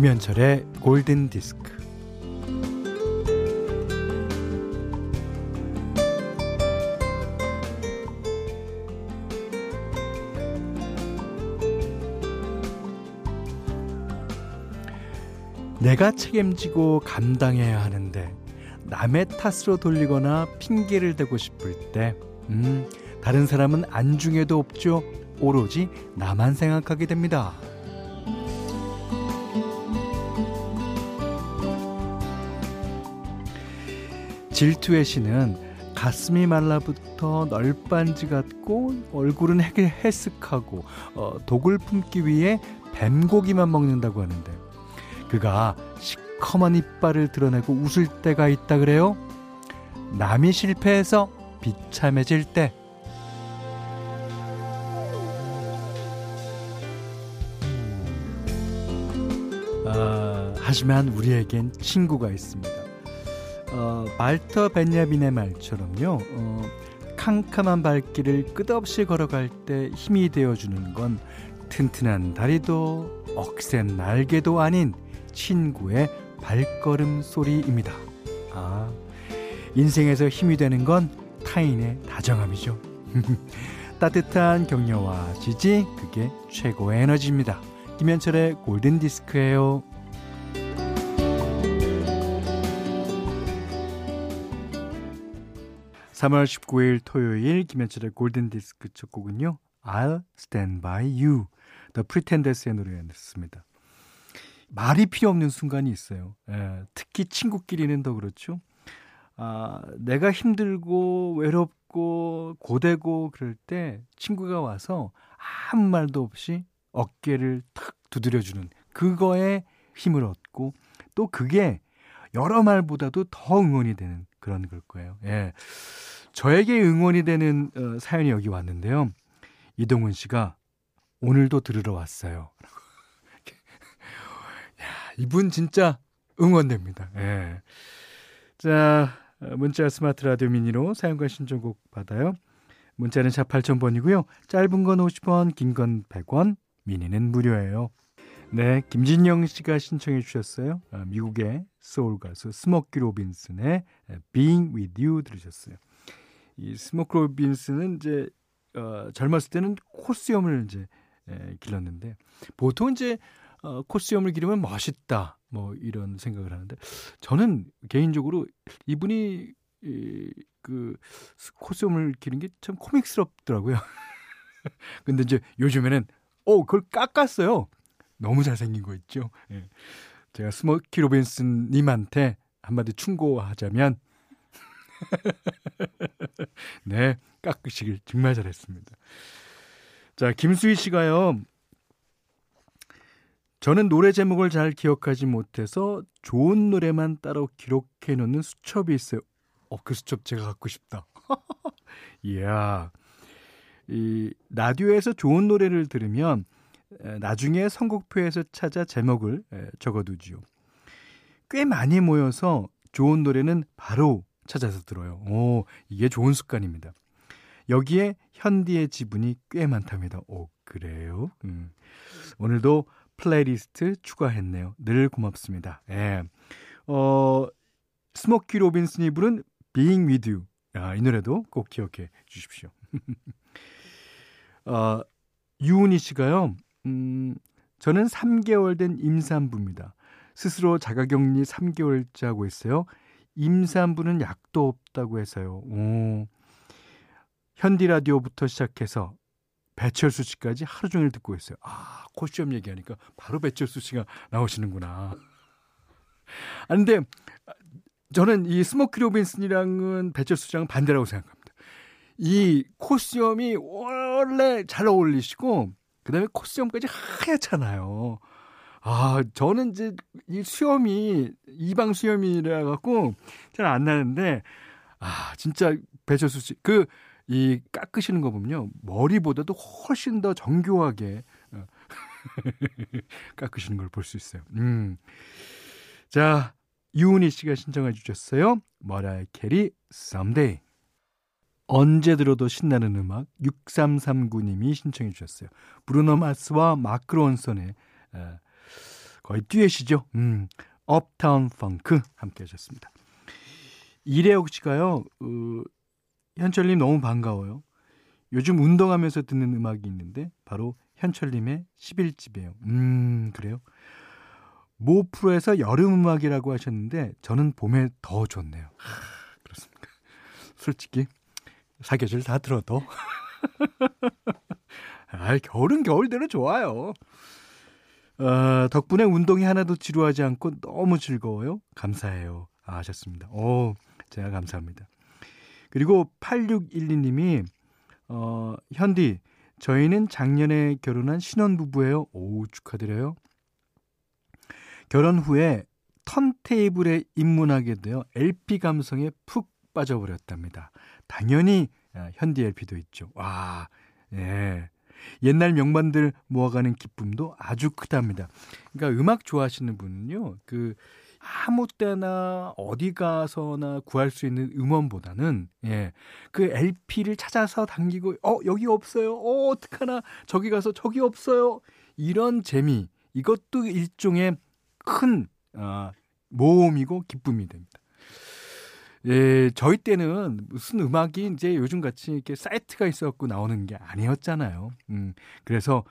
김현철의 골든 디스크. 내가 책임지고 감당해야 하는데 남의 탓으로 돌리거나 핑계를 대고 싶을 때, 음, 다른 사람은 안중에도 없죠. 오로지 나만 생각하게 됩니다. 질투의 신은 가슴이 말라붙어 널빤지 같고 얼굴은 해쓱하고 어, 독을 품기 위해 뱀고기만 먹는다고 하는데 그가 시커먼 이빨을 드러내고 웃을 때가 있다 그래요? 남이 실패해서 비참해질 때 아, 하지만 우리에겐 친구가 있습니다. 어, 말터 벤야민의 말처럼요. 어, 캄캄한 발길을 끝없이 걸어갈 때 힘이 되어주는 건 튼튼한 다리도 억센 날개도 아닌 친구의 발걸음 소리입니다. 아, 인생에서 힘이 되는 건 타인의 다정함이죠. 따뜻한 격려와 지지, 그게 최고의 에너지입니다. 김현철의 골든 디스크예요. 3월 19일 토요일 김현철의 골든 디스크 첫 곡은요. I'll Stand By You, The Pretenders의 노래였습니다. 말이 필요 없는 순간이 있어요. 예, 특히 친구끼리는 더 그렇죠. 아, 내가 힘들고 외롭고 고되고 그럴 때 친구가 와서 아무 말도 없이 어깨를 탁 두드려주는 그거에 힘을 얻고 또 그게 여러 말보다도 더 응원이 되는 그런 걸 거예요. 예. 저에게 응원이 되는 어, 사연이 여기 왔는데요. 이동훈 씨가 오늘도 들으러 왔어요. 야, 이분 진짜 응원됩니다. 예. 자, 문자 스마트 라디오 미니로 사연과 신청곡 받아요. 문자는 샵 8000번이고요. 짧은 건 50원, 긴 건 100원, 미니는 무료예요. 네, 김진영 씨가 신청해 주셨어요. 아, 미국의 소울 가수 스모키 로빈슨의 Being With You 들으셨어요. 이 스모키 로빈슨은 이제 어, 젊었을 때는 콧수염을 이제 에, 길렀는데 보통 이제 어, 콧수염을 기르면 멋있다 뭐 이런 생각을 하는데 저는 개인적으로 이분이 이, 그 콧수염을 기른 게 참 코믹스럽더라고요. 근데 이제 요즘에는 어 그걸 깎았어요. 너무 잘생긴 거 있죠. 예. 제가 스모키 로빈슨 님한테 한마디 충고하자면 네, 깎으시길 정말 잘했습니다. 자, 김수희 씨가요. 저는 노래 제목을 잘 기억하지 못해서 좋은 노래만 따로 기록해 놓는 수첩이 있어요. 어, 그 수첩 제가 갖고 싶다. 이야. 이 라디오에서 좋은 노래를 들으면 나중에 선곡표에서 찾아 제목을 적어두지요. 꽤 많이 모여서 좋은 노래는 바로 찾아서 들어요. 오, 이게 좋은 습관입니다. 여기에 현디의 지분이 꽤 많답니다. 오, 그래요? 음. 오늘도 플레이리스트 추가했네요. 늘 고맙습니다. 예. 어, 스모키 로빈슨이 부른 Being With You. 아, 이 노래도 꼭 기억해 주십시오. 어, 유은희 씨가요, 음, 저는 3개월 된 임산부입니다. 스스로 자가격리 3개월째 하고 있어요. 임산부는 약도 없다고 해서요. 오. 현디 라디오부터 시작해서 배철수 씨까지 하루 종일 듣고 있어요. 아, 콧수염 얘기하니까 바로 배철수 씨가 나오시는구나. 아, 근데 저는 이 스모키 로빈슨이랑은 배철수 씨랑 반대라고 생각합니다. 이 콧수염이 원래 잘 어울리시고 그다음에 콧수염까지 하얗잖아요. 아, 저는 이제 이 수염이 이방 수염이라 갖고 잘 안 나는데 아, 진짜 배철수 씨 그 이 깎으시는 거 보면요. 머리보다도 훨씬 더 정교하게 어, 깎으시는 걸 볼 수 있어요. 음. 자, 유은희 씨가 신청해 주셨어요. 머라이어 캐리 Someday. 언제 들어도 신나는 음악 6339님이 신청해 주셨어요. 브루노 마스와 마크 론선의 거의 듀엣이죠. 음, 업타운 펑크 함께 하셨습니다. 이래옥 씨가요, 어, 현철님 너무 반가워요. 요즘 운동하면서 듣는 음악이 있는데 바로 현철님의 11집이에요. 음, 그래요? 모 프로에서 여름 음악이라고 하셨는데 저는 봄에 더 좋네요. 하, 그렇습니까? 솔직히 사계절 다 들어도 아, 겨울은 겨울대로 좋아요. 어, 덕분에 운동이 하나도 지루하지 않고 너무 즐거워요. 감사해요. 아, 하셨습니다. 오, 제가 감사합니다. 그리고 8612님이 어, 현디 저희는 작년에 결혼한 신혼부부예요. 오, 축하드려요. 결혼 후에 턴테이블에 입문하게 되어 LP 감성에 푹 빠져버렸답니다. 당연히 아, 현디 LP도 있죠. 와, 예. 옛날 명반들 모아가는 기쁨도 아주 크답니다. 그러니까 음악 좋아하시는 분은요, 그 아무 때나 어디 가서나 구할 수 있는 음원보다는 예. 그 LP를 찾아서 당기고 어 여기 없어요. 어 어떡하나 저기 가서 저기 없어요. 이런 재미 이것도 일종의 큰 어, 모험이고 기쁨이 됩니다. 예, 저희 때는 무슨 음악이 이제 요즘 같이 이렇게 사이트가 있어갖고 나오는 게 아니었잖아요. 음, 그래서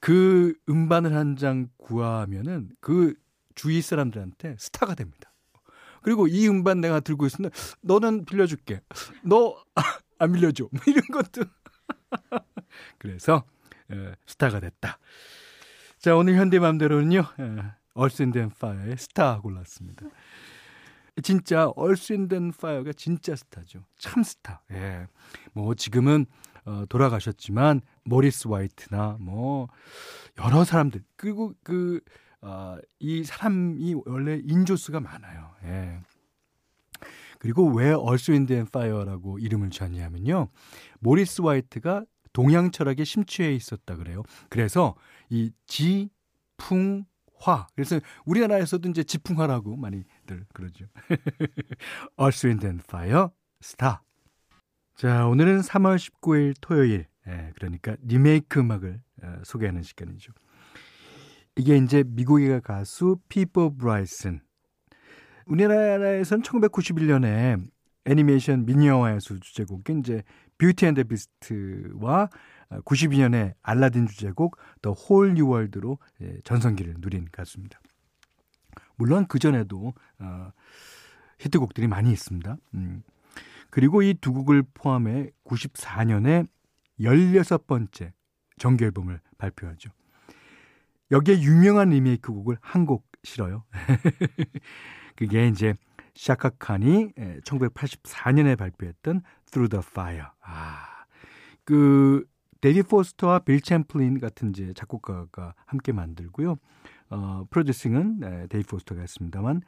그 음반을 한 장 구하면은 그 주위 사람들한테 스타가 됩니다. 그리고 이 음반 내가 들고 있으면 너는 빌려줄게. 너 안 빌려줘. 뭐 이런 것도. 그래서 에, 스타가 됐다. 자 오늘 현디 맘대로는요. Earth Wind & Fire의 Star 골랐습니다. 진짜 Earth Wind & Fire가 진짜 스타죠. 참 스타. 예. 뭐 지금은 어, 돌아가셨지만 모리스 화이트나 뭐 여러 사람들 그리고 그 어, 이 사람이 원래 인원수가 많아요. 예. 그리고 왜 Earth Wind & Fire라고 이름을 지었냐면요. 모리스 화이트가 동양 철학에 심취해 있었다 그래요. 그래서 이 지풍화. 그래서 우리나라에서도 이제 지풍화라고 많이 들 그러죠. Earth Wind & Fire Star. 자, 오늘은 3월 19일 토요일. 예, 그러니까 리메이크 음악을 어, 소개하는 시간이죠. 이게 이제 미국의 가수 피보 브라이슨. 우리나라에서는 1991년에 애니메이션 미녀와 야수 주제곡인 이제 Beauty and the Beast와 92년에 알라딘 주제곡 A Whole New World로 전성기를 누린 가수입니다. 물론 그 전에도 어, 히트곡들이 많이 있습니다. 음. 그리고 이 두 곡을 포함해 94년에 16번째 정규 앨범을 발표하죠. 여기에 유명한 리메이크 곡을 한 곡 실어요. 그게 이제 샤카 칸이 1984년에 발표했던 Through the Fire. 아, 그 데이비 포스터와 빌 챔플린 같은 이제 작곡가가 함께 만들고요. 어, 프로듀싱은 네, 데이비 포스터가 했습니다만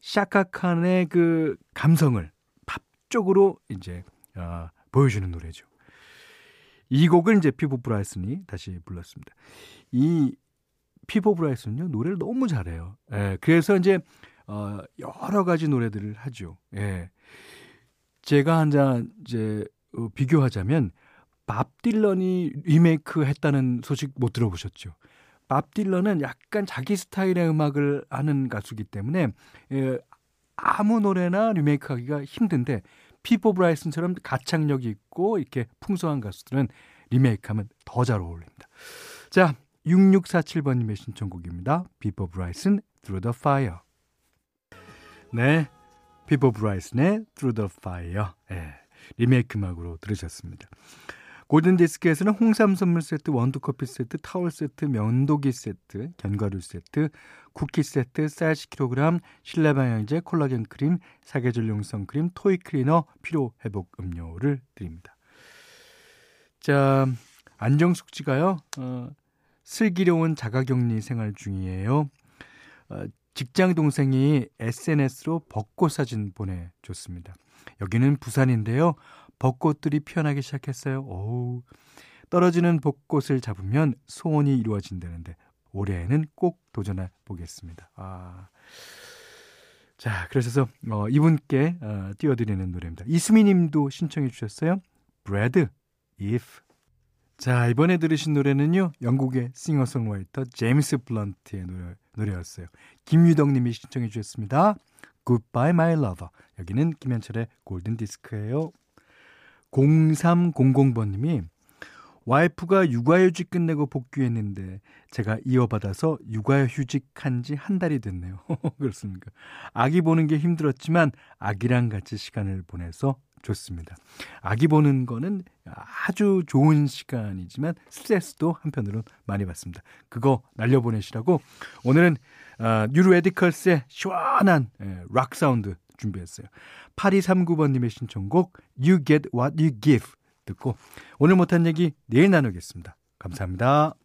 샤카 칸의 그 감성을 팝 쪽으로 이제 어, 보여주는 노래죠. 이 곡을 이제 피부 브라이슨이 다시 불렀습니다. 이 피보 브라이슨요 노래를 너무 잘해요. 예, 그래서 이제 어 여러 가지 노래들을 하죠. 예. 제가 한잔 이제 어, 비교하자면 밥 딜런이 리메이크 했다는 소식 못 들어보셨죠? 밥 딜런은 약간 자기 스타일의 음악을 하는 가수기 때문에 예, 아무 노래나 리메이크하기가 힘든데 피보 브라이슨처럼 가창력이 있고 이렇게 풍성한 가수들은 리메이크하면 더 잘 어울립니다. 자, 6647번님의 신청곡입니다. 피보 브라이슨 Through the Fire. 네. 피보 브라이슨의 Through the Fire. 네, 리메이크 음악으로 들으셨습니다. 골든디스크에서는 홍삼 선물 세트, 원두커피 세트, 타월 세트, 면도기 세트, 견과류 세트, 쿠키 세트, 쌀 10kg, 실내 방향제, 콜라겐 크림, 사계절 용성 크림, 토이 클리너, 피로 회복 음료를 드립니다. 자, 안정숙 씨가요. 어, 슬기로운 자가격리 생활 중이에요. 어, 직장 동생이 SNS로 벚꽃 사진 보내줬습니다. 여기는 부산인데요. 벚꽃들이 피어나기 시작했어요. 오 떨어지는 벚꽃을 잡으면 소원이 이루어진다는데 올해에는 꼭 도전해 보겠습니다. 아. 자, 그래서 어, 이분께 어, 띄워드리는 노래입니다. 이수미 님도 신청해 주셨어요. 브레드, If. 자, 이번에 들으신 노래는요. 영국의 싱어송라이터 제임스 블런트의 노래, 노래였어요. 김유덕 님이 신청해 주셨습니다. Goodbye My Lover. 여기는 김현철의 골든 디스크예요. 0300번 님이 와이프가 육아휴직 끝내고 복귀했는데 제가 이어받아서 육아휴직한 지 한 달이 됐네요. 그렇습니까? 아기 보는 게 힘들었지만 아기랑 같이 시간을 보내서 좋습니다. 아기 보는 거는 아주 좋은 시간이지만 스트레스도 한편으로는 많이 받습니다. 그거 날려보내시라고 오늘은 어, New Radicals의 시원한 예, 락 사운드 준비했어요. 8239번님의 신청곡 You Get What You Give 듣고 오늘 못한 얘기 내일 나누겠습니다. 감사합니다.